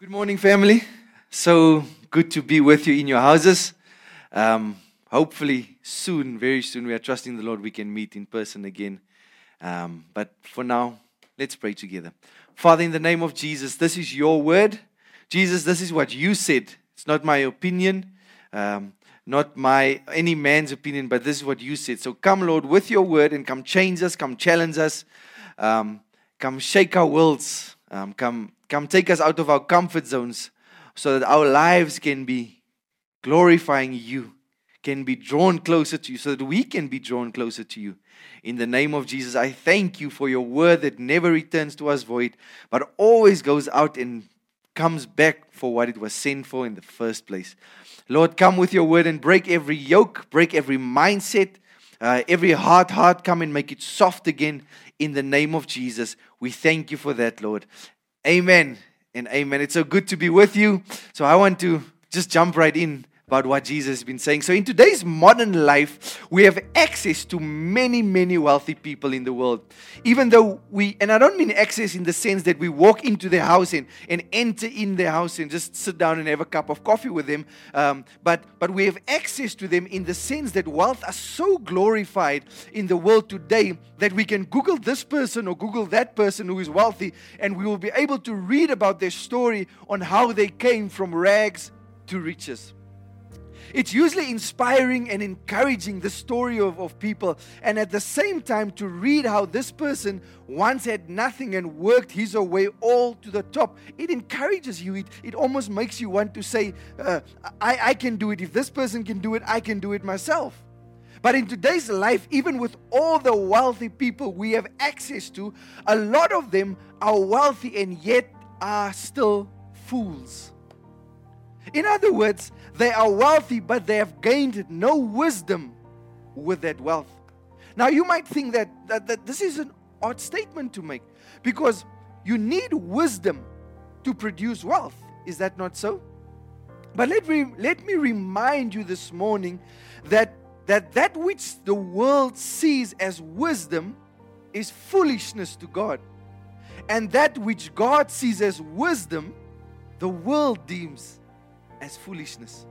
Good morning, family. So good to be with you in your houses. Um, hopefully, soon, very soon, we are trusting the Lord we can meet in person again. Um, but for now, let's pray together. Father, in the name of Jesus, this is your word. Jesus, this is what you said. It's not my opinion, um, not my any man's opinion, but this is what you said. So come, Lord, with your word and come change us, come challenge us, um, come shake our worlds, um, come Come take us out of our comfort zones so that our lives can be glorifying you, can be drawn closer to you, so that we can be drawn closer to you. In the name of Jesus, I thank you for your word that never returns to us void, but always goes out and comes back for what it was sent for in the first place. Lord, come with your word and break every yoke, break every mindset, uh, every hard heart, come and make it soft again in the name of Jesus. We thank you for that, Lord. Amen and amen. It's so good to be with you. So I want to just jump right in about what Jesus has been saying. So, in today's modern life, we have access to many, many wealthy people in the world. Even though we, and I don't mean access in the sense that we walk into their house and, and enter in their house and just sit down and have a cup of coffee with them, um, but, but we have access to them in the sense that wealth are so glorified in the world today that we can Google this person or Google that person who is wealthy, and we will be able to read about their story on how they came from rags to riches. It's usually inspiring and encouraging the story of, of people, and at the same time, to read how this person once had nothing and worked his way all to the top. It encourages you. It, it almost makes you want to say, uh, I, I can do it. If this person can do it, I can do it myself. But in today's life, even with all the wealthy people we have access to, a lot of them are wealthy and yet are still fools. In other words, they are wealthy, but they have gained no wisdom with that wealth. Now, you might think that, that, that this is an odd statement to make because you need wisdom to produce wealth. Is that not so? But let me, let me remind you this morning that, that that which the world sees as wisdom is foolishness to God. And that which God sees as wisdom, the world deems as foolishness.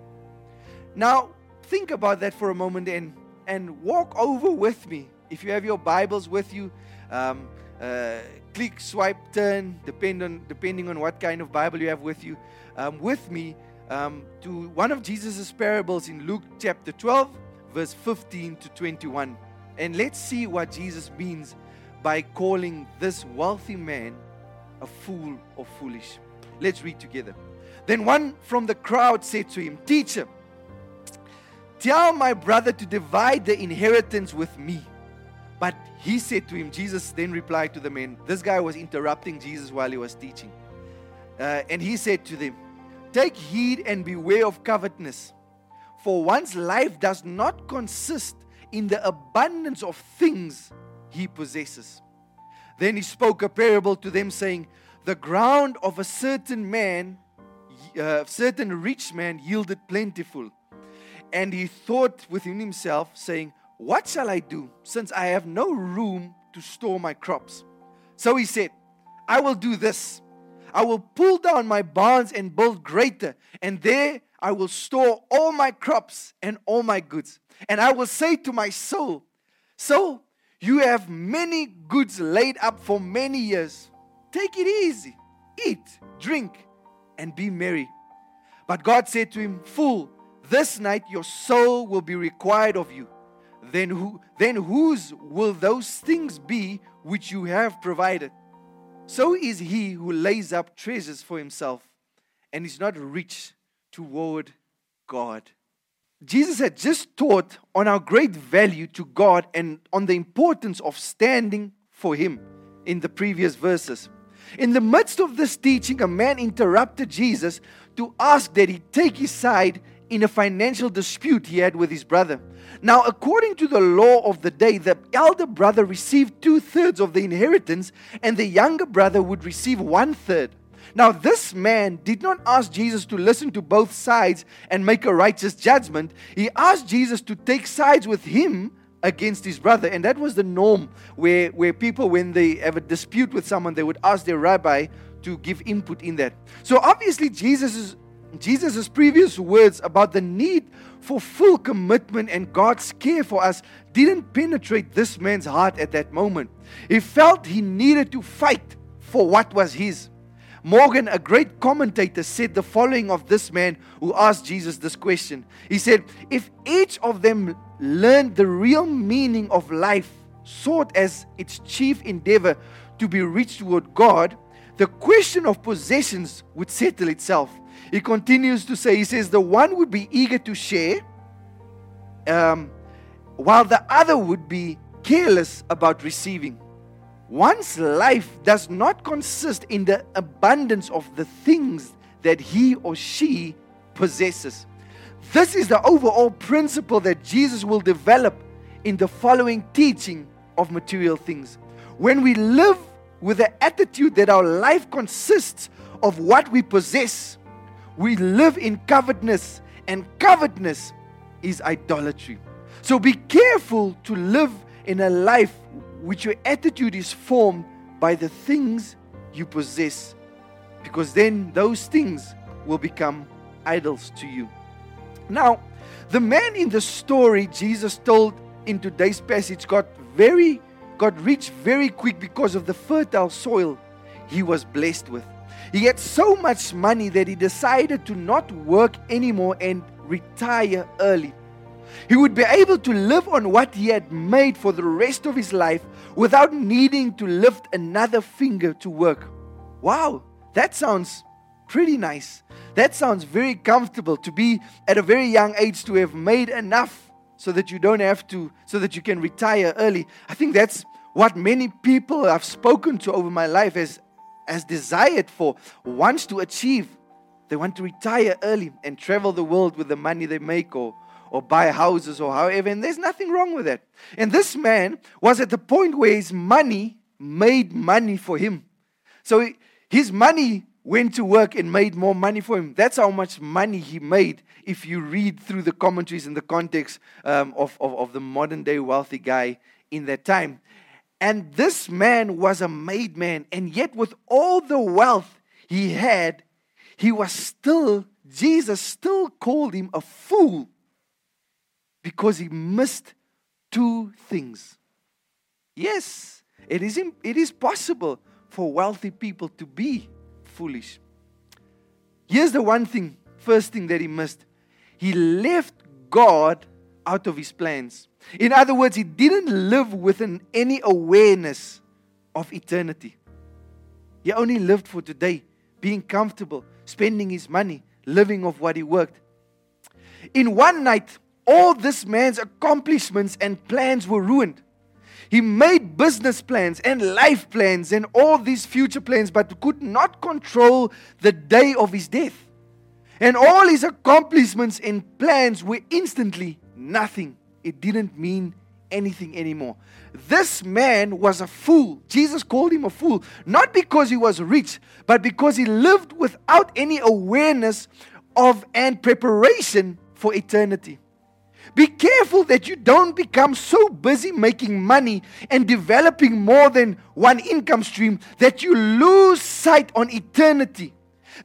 Now, think about that for a moment and, and walk over with me. If you have your Bibles with you, um, uh, click, swipe, turn, depend on, depending on what kind of Bible you have with you, um, with me um, to one of Jesus' parables in Luke chapter 12, verse 15 to 21. And let's see what Jesus means by calling this wealthy man a fool or foolish. Let's read together. Then one from the crowd said to him, Teacher, tell my brother to divide the inheritance with me. But he said to him, Jesus then replied to the men, This guy was interrupting Jesus while he was teaching. Uh, and he said to them, Take heed and beware of covetousness, for one's life does not consist in the abundance of things he possesses. Then he spoke a parable to them, saying, The ground of a certain man uh, certain rich man yielded plentiful. And he thought within himself, saying, What shall I do, since I have no room to store my crops? So he said, I will do this. I will pull down my barns and build greater, and there I will store all my crops and all my goods. And I will say to my soul, So you have many goods laid up for many years. Take it easy, eat, drink, and be merry. But God said to him, Fool, this night your soul will be required of you. Then, who, then whose will those things be which you have provided? So is he who lays up treasures for himself and is not rich toward God. Jesus had just taught on our great value to God and on the importance of standing for Him in the previous verses. In the midst of this teaching, a man interrupted Jesus to ask that he take his side in a financial dispute he had with his brother. Now, according to the law of the day, the elder brother received two thirds of the inheritance, and the younger brother would receive one third. Now, this man did not ask Jesus to listen to both sides and make a righteous judgment. He asked Jesus to take sides with him against his brother. And that was the norm where, where people, when they have a dispute with someone, they would ask their rabbi to give input in that. So obviously, Jesus' Jesus's previous words about the need for full commitment and God's care for us didn't penetrate this man's heart at that moment. He felt he needed to fight for what was his. Morgan, a great commentator, said the following of this man who asked Jesus this question. He said, If each of them learned the real meaning of life, sought as its chief endeavor to be rich toward God, the question of possessions would settle itself. He continues to say, He says, the one would be eager to share, um, while the other would be careless about receiving. One's life does not consist in the abundance of the things that he or she possesses. This is the overall principle that Jesus will develop in the following teaching of material things. When we live with the attitude that our life consists of what we possess, we live in covetousness, and covetousness is idolatry. So be careful to live in a life which your attitude is formed by the things you possess, because then those things will become idols to you. Now, the man in the story Jesus told in today's passage got very got rich very quick because of the fertile soil he was blessed with. He had so much money that he decided to not work anymore and retire early. He would be able to live on what he had made for the rest of his life without needing to lift another finger to work. Wow, that sounds pretty nice. That sounds very comfortable to be at a very young age to have made enough so that you don't have to, so that you can retire early. I think that's what many people I've spoken to over my life as, as desired for, wants to achieve. They want to retire early and travel the world with the money they make or or buy houses or however, and there's nothing wrong with that. And this man was at the point where his money made money for him. So his money went to work and made more money for him. That's how much money he made if you read through the commentaries in the context um, of, of, of the modern day wealthy guy in that time. And this man was a made man, and yet, with all the wealth he had, he was still, Jesus still called him a fool because he missed two things. Yes, it is, it is possible for wealthy people to be foolish. Here's the one thing, first thing that he missed he left God out of his plans. In other words, he didn't live within any awareness of eternity. He only lived for today, being comfortable, spending his money, living off what he worked. In one night, all this man's accomplishments and plans were ruined. He made business plans and life plans and all these future plans, but could not control the day of his death. And all his accomplishments and plans were instantly nothing. It didn't mean anything anymore. This man was a fool. Jesus called him a fool, not because he was rich, but because he lived without any awareness of and preparation for eternity. Be careful that you don't become so busy making money and developing more than one income stream that you lose sight on eternity,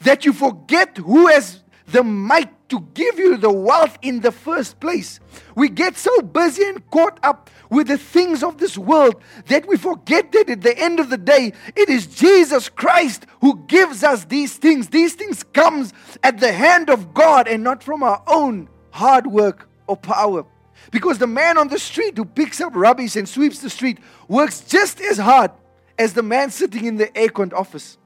that you forget who has the might to give you the wealth in the first place. We get so busy and caught up with the things of this world that we forget that at the end of the day it is Jesus Christ who gives us these things. These things comes at the hand of God and not from our own hard work or power. Because the man on the street who picks up rubbish and sweeps the street works just as hard as the man sitting in the air office.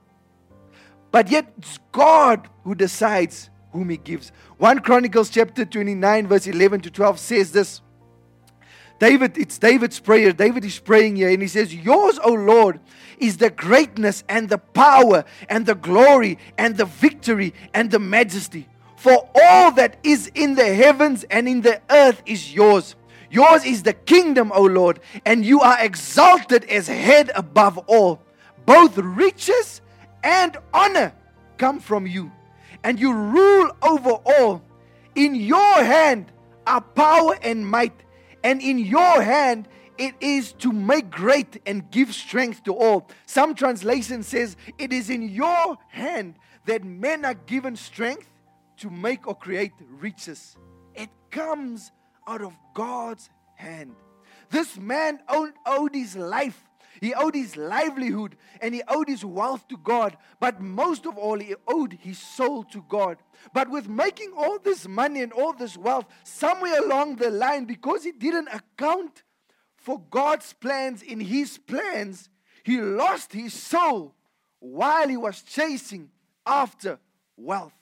But yet, it's God who decides whom He gives. 1 Chronicles chapter 29, verse 11 to 12 says this. David, it's David's prayer. David is praying here and he says, Yours, O Lord, is the greatness and the power and the glory and the victory and the majesty. For all that is in the heavens and in the earth is yours. Yours is the kingdom, O Lord, and you are exalted as head above all. Both riches and honor come from you, and you rule over all. In your hand are power and might, And in your hand it is to make great and give strength to all. Some translation says it is in your hand that men are given strength to make or create riches. It comes out of God's hand. This man owed, owed his life he owed his livelihood and he owed his wealth to God. But most of all, he owed his soul to God. But with making all this money and all this wealth, somewhere along the line, because he didn't account for God's plans in his plans, he lost his soul while he was chasing after wealth.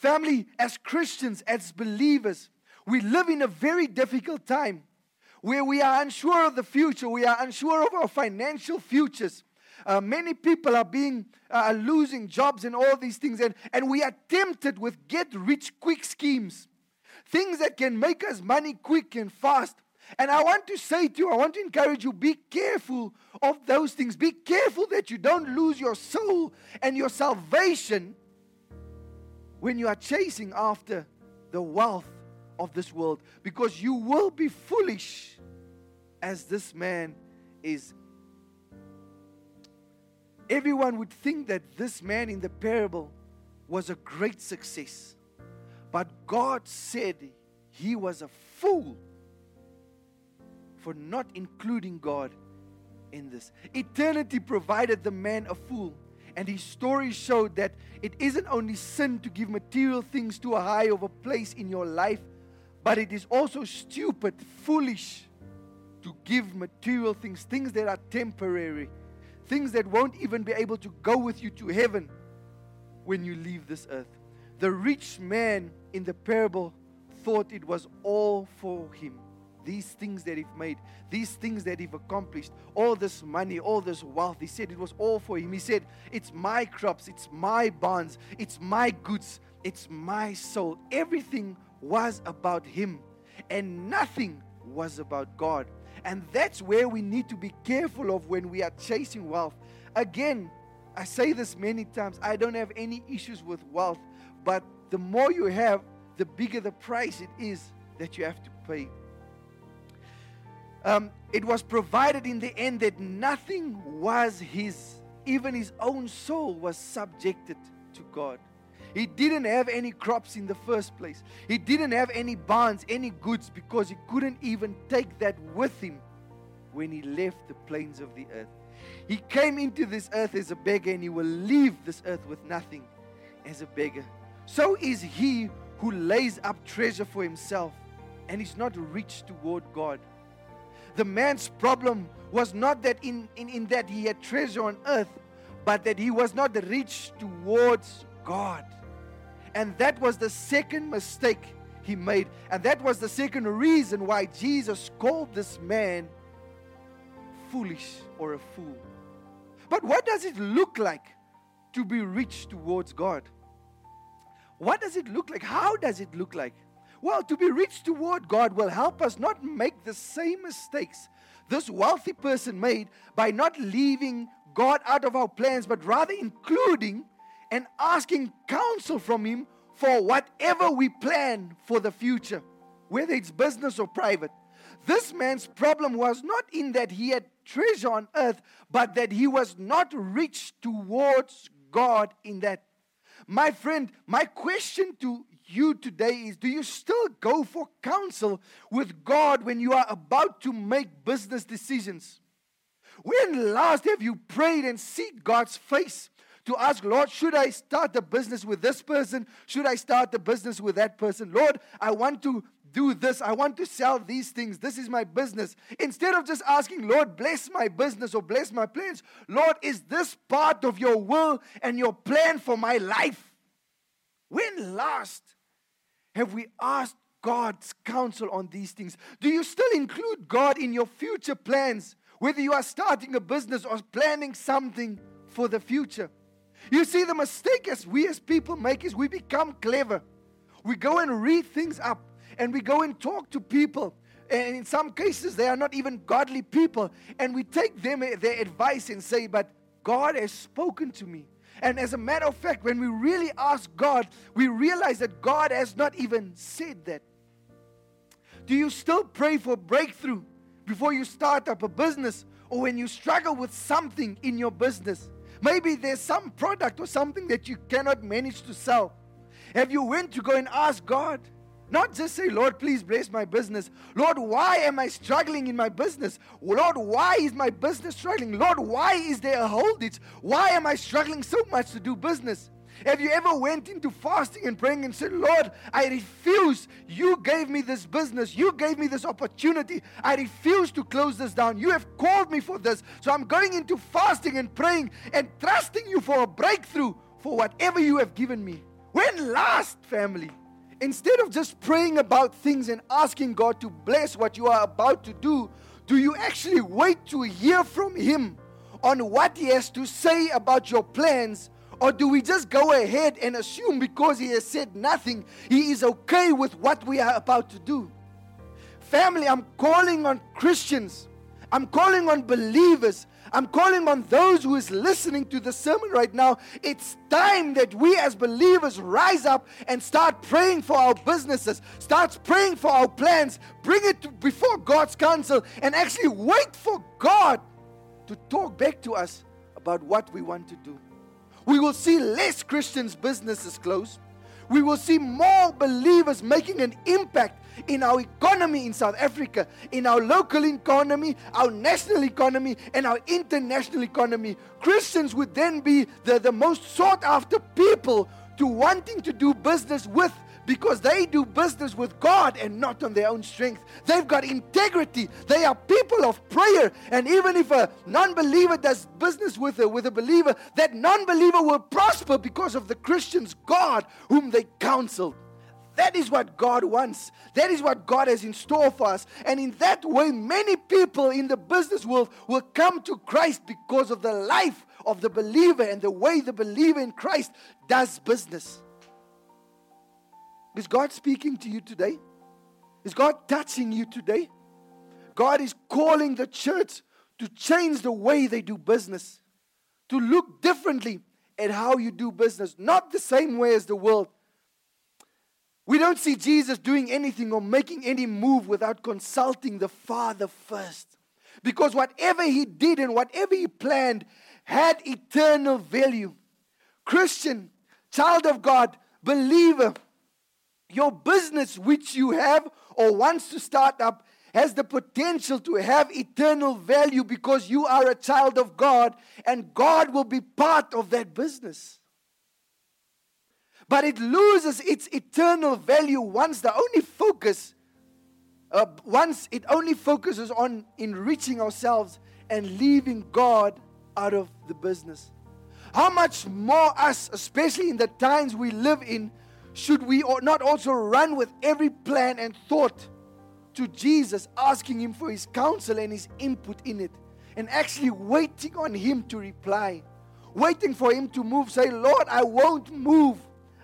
Family, as Christians, as believers, we live in a very difficult time where we are unsure of the future, we are unsure of our financial futures. Uh, many people are being uh, losing jobs and all these things, and, and we are tempted with get rich quick schemes, things that can make us money quick and fast. And I want to say to you, I want to encourage you be careful of those things. Be careful that you don't lose your soul and your salvation when you are chasing after the wealth of this world because you will be foolish as this man is. Everyone would think that this man in the parable was a great success. But God said he was a fool for not including God in this. Eternity provided the man a fool. And his story showed that it isn't only sin to give material things to a high of a place in your life, but it is also stupid, foolish to give material things, things that are temporary, things that won't even be able to go with you to heaven when you leave this earth. The rich man in the parable thought it was all for him. These things that he've made, these things that he've accomplished, all this money, all this wealth, he said it was all for him. He said, It's my crops, it's my bonds, it's my goods, it's my soul. Everything was about him, and nothing was about God. And that's where we need to be careful of when we are chasing wealth. Again, I say this many times I don't have any issues with wealth, but the more you have, the bigger the price it is that you have to pay. Um, it was provided in the end that nothing was his, even his own soul was subjected to God. He didn't have any crops in the first place. He didn't have any barns, any goods, because he couldn't even take that with him when he left the plains of the earth. He came into this earth as a beggar, and he will leave this earth with nothing as a beggar. So is he who lays up treasure for himself and is not rich toward God. The man's problem was not that in, in, in that he had treasure on earth, but that he was not rich towards God. And that was the second mistake he made. And that was the second reason why Jesus called this man foolish or a fool. But what does it look like to be rich towards God? What does it look like? How does it look like? Well, to be rich toward God will help us not make the same mistakes this wealthy person made by not leaving God out of our plans, but rather including and asking counsel from Him for whatever we plan for the future, whether it's business or private. This man's problem was not in that he had treasure on earth, but that he was not rich towards God in that. My friend, my question to you today is do you still go for counsel with God when you are about to make business decisions? When last have you prayed and seek God's face to ask, Lord, should I start a business with this person? Should I start a business with that person? Lord, I want to do this. I want to sell these things. This is my business. Instead of just asking, Lord, bless my business or bless my plans, Lord, is this part of your will and your plan for my life? When last have we asked God's counsel on these things? Do you still include God in your future plans, whether you are starting a business or planning something for the future? You see, the mistake as we as people make is we become clever. We go and read things up and we go and talk to people. And in some cases, they are not even godly people. And we take them their advice and say, But God has spoken to me. And as a matter of fact, when we really ask God, we realize that God has not even said that. Do you still pray for breakthrough before you start up a business or when you struggle with something in your business? Maybe there's some product or something that you cannot manage to sell. Have you went to go and ask God? Not just say, Lord, please bless my business. Lord, why am I struggling in my business? Lord, why is my business struggling? Lord, why is there a holdage? Why am I struggling so much to do business? Have you ever went into fasting and praying and said, Lord, I refuse. You gave me this business. You gave me this opportunity. I refuse to close this down. You have called me for this. So I'm going into fasting and praying and trusting you for a breakthrough for whatever you have given me. When last, family, instead of just praying about things and asking God to bless what you are about to do, do you actually wait to hear from Him on what He has to say about your plans? Or do we just go ahead and assume because He has said nothing, He is okay with what we are about to do? Family, I'm calling on Christians, I'm calling on believers I'm calling on those who is listening to the sermon right now. It's time that we as believers rise up and start praying for our businesses, start praying for our plans, bring it before God's counsel, and actually wait for God to talk back to us about what we want to do. We will see less Christians' businesses close. We will see more believers making an impact in our economy in South Africa, in our local economy, our national economy, and our international economy. Christians would then be the, the most sought after people to wanting to do business with because they do business with God and not on their own strength. They've got integrity. They are people of prayer. And even if a non believer does business with a, with a believer, that non believer will prosper because of the Christian's God whom they counsel. That is what God wants. That is what God has in store for us. And in that way, many people in the business world will come to Christ because of the life of the believer and the way the believer in Christ does business. Is God speaking to you today? Is God touching you today? God is calling the church to change the way they do business, to look differently at how you do business, not the same way as the world. We don't see Jesus doing anything or making any move without consulting the Father first. Because whatever he did and whatever he planned had eternal value. Christian, child of God, believer, your business which you have or wants to start up has the potential to have eternal value because you are a child of God and God will be part of that business. But it loses its eternal value once the only focus, uh, once it only focuses on enriching ourselves and leaving God out of the business. How much more us, especially in the times we live in, should we not also run with every plan and thought to Jesus, asking Him for His counsel and His input in it, and actually waiting on Him to reply, waiting for Him to move? Say, Lord, I won't move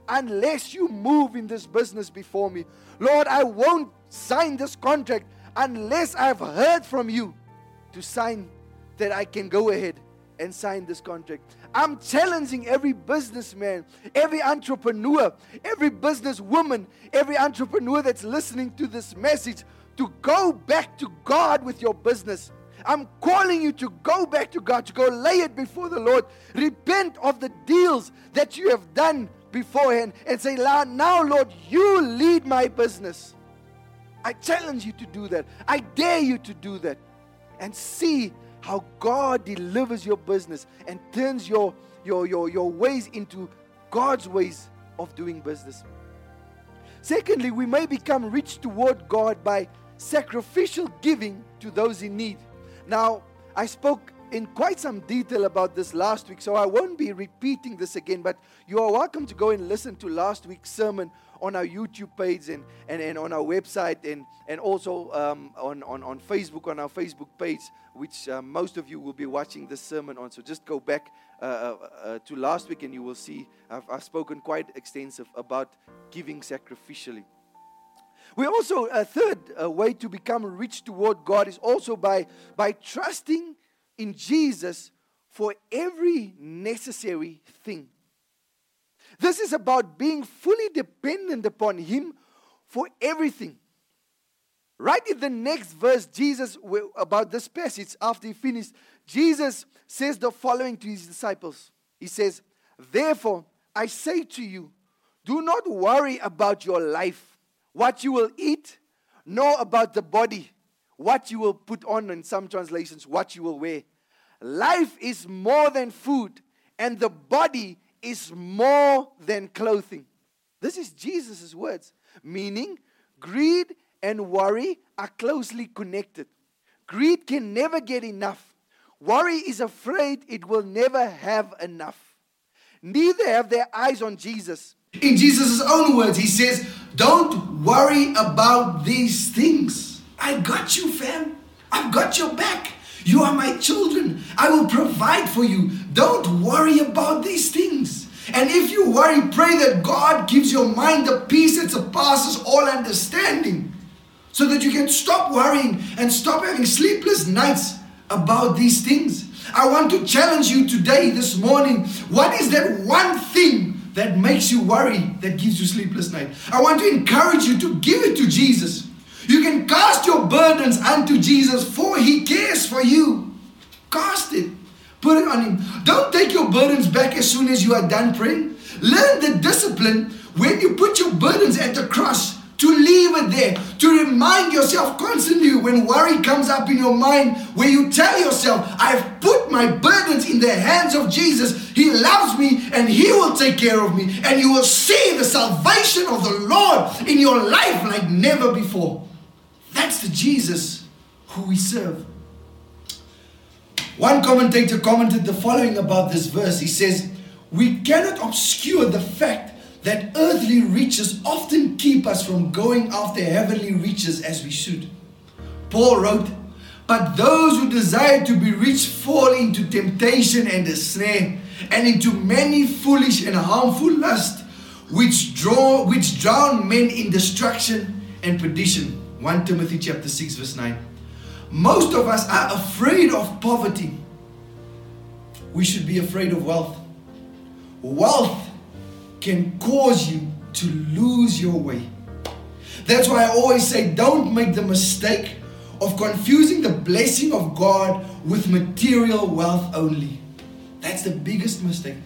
unless you move in this business before me. Lord, I won't sign this contract unless I've heard from you to sign that I can go ahead and sign this contract. I'm challenging every businessman, every entrepreneur, every businesswoman, every entrepreneur that's listening to this message to go back to God with your business. I'm calling you to go back to God, to go lay it before the Lord. Repent of the deals that you have done beforehand and say, Now, Lord, you lead my business. I challenge you to do that. I dare you to do that. And see how God delivers your business and turns your, your, your, your ways into God's ways of doing business. Secondly, we may become rich toward God by sacrificial giving to those in need. Now, I spoke in quite some detail about this last week, so I won't be repeating this again, but you are welcome to go and listen to last week's sermon on our YouTube page and, and, and on our website and, and also um, on, on, on Facebook, on our Facebook page, which uh, most of you will be watching this sermon on. So just go back uh, uh, uh, to last week and you will see I've, I've spoken quite extensive about giving sacrificially. We also, a third uh, way to become rich toward God is also by, by trusting in Jesus for every necessary thing. This is about being fully dependent upon Him for everything. Right in the next verse, Jesus, about this passage, after he finished, Jesus says the following to his disciples. He says, Therefore, I say to you, do not worry about your life, what you will eat, nor about the body, what you will put on, in some translations, what you will wear. Life is more than food, and the body is more than clothing. This is Jesus' words, meaning greed and worry are closely connected. Greed can never get enough. Worry is afraid it will never have enough. Neither have their eyes on Jesus. In Jesus' own words, he says, Don't worry about these things. I got you, fam. I've got your back. You are my children. I will provide for you. Don't worry about these things. And if you worry, pray that God gives your mind the peace that surpasses all understanding so that you can stop worrying and stop having sleepless nights about these things. I want to challenge you today, this morning. What is that one thing that makes you worry, that gives you sleepless night? I want to encourage you to give it to Jesus. You can cast your burdens unto Jesus, for he cares for you. Cast it. Put it on him. Don't take your burdens back as soon as you are done praying. Learn the discipline when you put your burdens at the cross to leave it there, to remind yourself constantly when worry comes up in your mind, where you tell yourself, I've put my burdens in the hands of Jesus. He loves me and He will take care of me. And you will see the salvation of the Lord in your life like never before. That's the Jesus who we serve. One commentator commented the following about this verse. He says, We cannot obscure the fact that earthly riches often keep us from going after heavenly riches as we should. Paul wrote, But those who desire to be rich fall into temptation and a snare, and into many foolish and harmful lusts, which draw which drown men in destruction and perdition. 1 Timothy chapter 6, verse 9. Most of us are afraid of poverty. We should be afraid of wealth. Wealth can cause you to lose your way. That's why I always say don't make the mistake of confusing the blessing of God with material wealth only. That's the biggest mistake.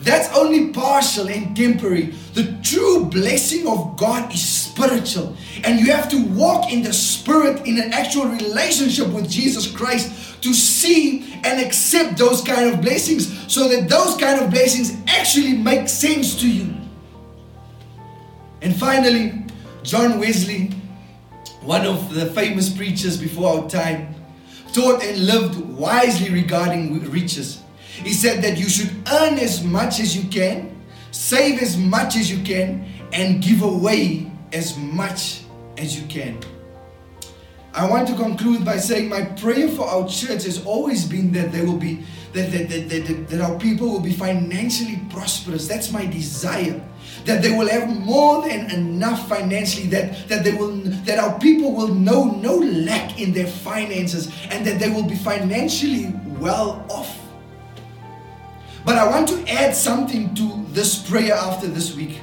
That's only partial and temporary. The true blessing of God is spiritual. And you have to walk in the spirit in an actual relationship with Jesus Christ to see and accept those kind of blessings so that those kind of blessings actually make sense to you. And finally, John Wesley, one of the famous preachers before our time, taught and lived wisely regarding riches. He said that you should earn as much as you can, save as much as you can, and give away as much as you can. I want to conclude by saying my prayer for our church has always been that there will be that, that, that, that, that our people will be financially prosperous. That's my desire. That they will have more than enough financially, that, that they will that our people will know no lack in their finances and that they will be financially well off. But I want to add something to this prayer after this week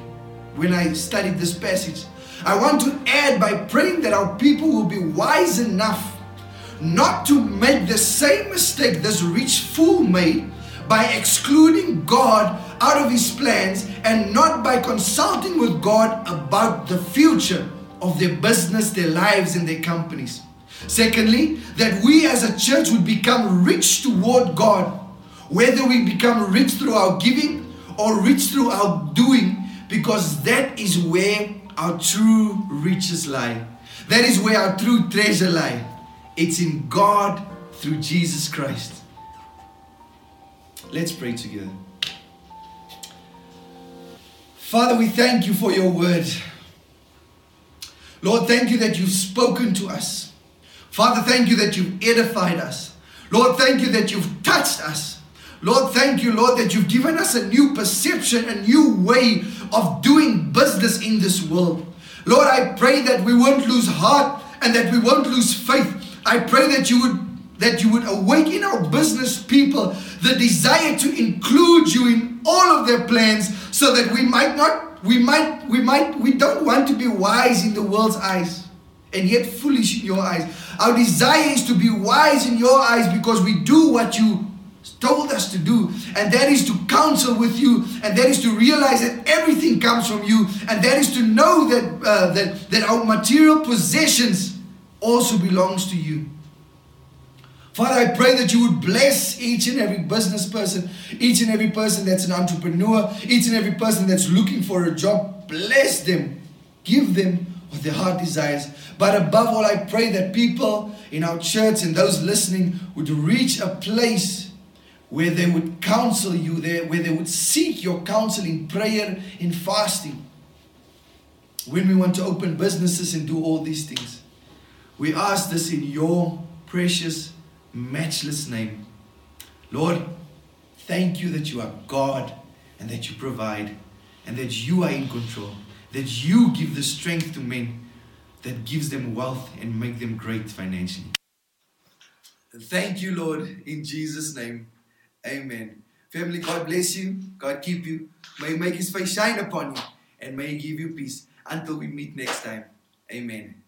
when I studied this passage. I want to add by praying that our people will be wise enough not to make the same mistake this rich fool made by excluding God out of his plans and not by consulting with God about the future of their business, their lives, and their companies. Secondly, that we as a church would become rich toward God, whether we become rich through our giving or rich through our doing, because that is where our true riches lie. That is where our true treasure lie. It's in God through Jesus Christ. Let's pray together. Father, we thank you for your word. Lord, thank you that you've spoken to us. Father, thank you that you've edified us. Lord, thank you that you've touched us. Lord, thank you, Lord, that you've given us a new perception, a new way of doing business in this world. Lord, I pray that we won't lose heart and that we won't lose faith I pray that you would that you would awaken our business people the desire to include you in all of their plans so that we might not we might we might we don't want to be wise in the world's eyes and yet foolish in your eyes. Our desire is to be wise in your eyes because we do what you told us to do, and that is to counsel with you, and that is to realize that everything comes from you, and that is to know that uh, that that our material possessions also belongs to you. Father, I pray that you would bless each and every business person, each and every person that's an entrepreneur, each and every person that's looking for a job. Bless them, give them what their heart desires. But above all, I pray that people in our church and those listening would reach a place where they would counsel you, there, where they would seek your counsel in prayer, in fasting. When we want to open businesses and do all these things, we ask this in your precious, matchless name. Lord, thank you that you are God and that you provide and that you are in control, that you give the strength to men that gives them wealth and make them great financially. Thank you, Lord, in Jesus' name. Amen. Family, God bless you. God keep you. May He make His face shine upon you. And may He give you peace. Until we meet next time. Amen.